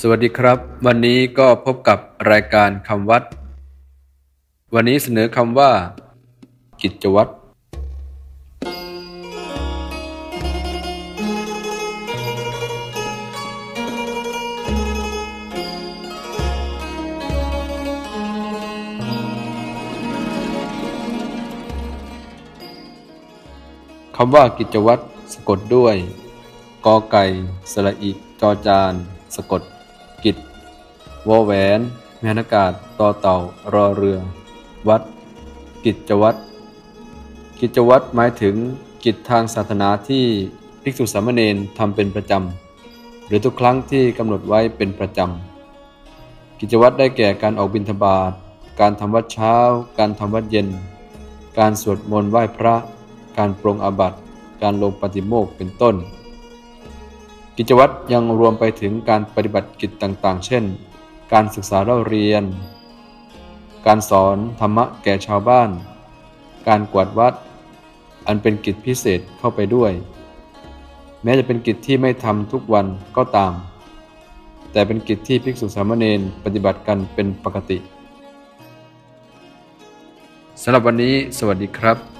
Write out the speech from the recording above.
สวัสดีครับ วันนี้ก็พบกับรายการคำวัด วันนี้เสนอคำว่า กิจวัตรคำว่ากิจวัตรสะกดด้วย กอไก่ สระอิ จอจาน สะกด กิจวอแหวนแมนอากาศต่อเต่า รอเรือ วัด กิจวัตร กิจวัตรหมายถึงกิจทางศาสนาที่ภิกษุสามเณรทำเป็นประจำ หรือทุกครั้งที่กำหนดไว้เป็นประจำ กิจวัตรได้แก่การออกบิณฑบาต การทำวัดเช้า การทำวัดเย็น การสวดมนต์ไหว้พระ การปรงอาบัติ การลงปฏิโมกเป็นต้น กิจวัตรยังรวมไปถึงการปฏิบัติกิจต่างๆ เช่น การศึกษาเล่าเรียน การสอนธรรมะแก่ชาวบ้าน การกวาดวัด อันเป็นกิจพิเศษเข้าไปด้วย แม้จะเป็นกิจที่ไม่ทำทุกวันก็ตาม แต่เป็นกิจที่ภิกษุสามเณรปฏิบัติกันเป็นปกติสำหรับวันนี้สวัสดีครับ